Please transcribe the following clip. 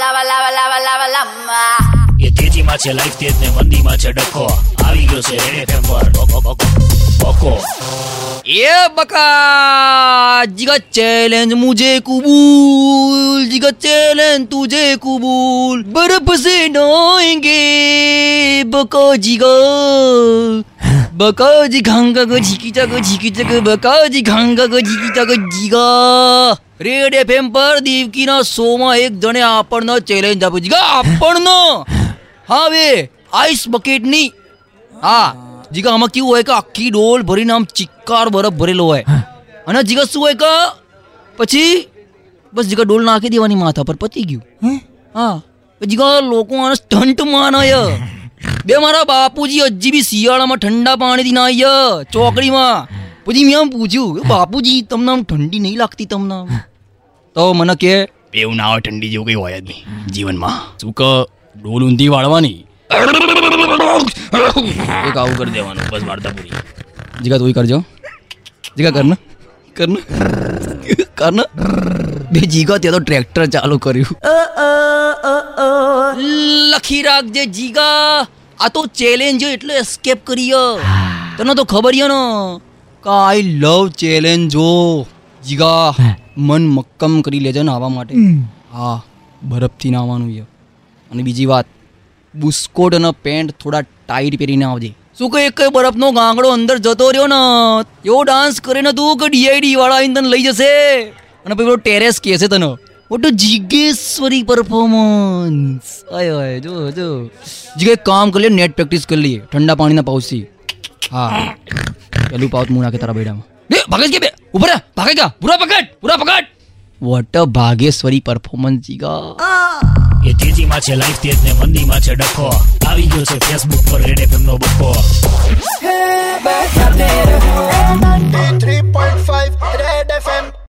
લાવા લાવા લાવા લાવા લાંબા એ તેજીમાં છે લાઈફ તેજ ને મંદીમાં છે ડખો આવી ગયો છે રેડે ટેમ્પર બકો બકો બકો એ બકા જીગા ચેલેન્જ મુજે કબૂલ જીગા ચેલેंज तुझे कबूल बर्फ़ से नहाएँगे बका जीगा बका जी घांगा को झिकी चको झिकी चको बका जी घांगा को झिकी चको जीगा રેડ એફએમ પર દેવકીના શોમાં એક જણે આપણને ચેલેન્જ આપ્યું જીગા આપણનો? હા વે આઈસ બકેટની હા જીગા આમાં કેવું હોય કે આખી ડોલ ભરીને આમ ચિક્કાર બરફ ભરેલો હોય. અને જીગા શું હોય કે પછી બસ જીગા ડોલ નાખી દેવાની માથા પર પતી ગયું. હા? જીગા લોકો આને સ્ટન્ટ માનાય બે મારા બાપુજી હજી બી શિયાળામાં ઠંડા પાણીથી નાય ચોકડીમાં. પછી મેં આમ પૂછ્યું "એ બાપુજી તમને આમ ઠંડી નહીં લાગતી તમને? આમ?" તો મને કે પેવ ના હોય ઠંડી જેવું કઈ હોય જ નહીં જીવનમાં. શું કે ડોલ ઊંધી વાળવાની? એક આવું કરી દેવાનું બસ વાર્તા પૂરી. જીગા તું કરજો. જીગા કર ને. કર ને. કર ને. બે જીગા ત્યાં તો ટ્રેક્ટર ચાલુ કર્યું. લખી રાખજે જીગા. આ તો ચેલેન્જ એટલે એસ્કેપ કરીએ. તને તો ખબર છે ને? કે આઈ લવ ચેલેન્જો જીગા. મન મક્કમ કરી લેજે ને આવવા માટે. હા બરફથી નાવાનું છે. અને બીજી વાત બુસ્કોટ અને પેન્ટ થોડા ટાઈટ પહેરીને આવજે. શું કે એક બરફનો ગાંગડો અંદર જતો રહ્યો ને એવો ડાન્સ કરીને તું કે ડીઆઈડી વાળા આવીને તને લઈ જશે. અને પછી પેલો ટેરેસ કહેશે તને વોટ જીગેશ્વરી પરફોર્મન્સ આય આય જો જો. જીગે કામ કરી લે નેટ પ્રેક્ટિસ કરી લઈએ. ઠંડા પાણીના પાઉસથી હા. પેલું પાઉત મું નાખે તારા બેડામાં. બે ભાગે કે બે? ઉભરા ભાગેગા બુરા પકડ. બુરા પકડ. વોટ અ ભાગેશ્વરી પરફોર્મન્સ જીગા એ તેજીમાં છે લાઈફ તેજ ને મંદીમાં છે ડખો. આવી ગયો છે ફેસબુક પર રેડ એફએમ નો બખો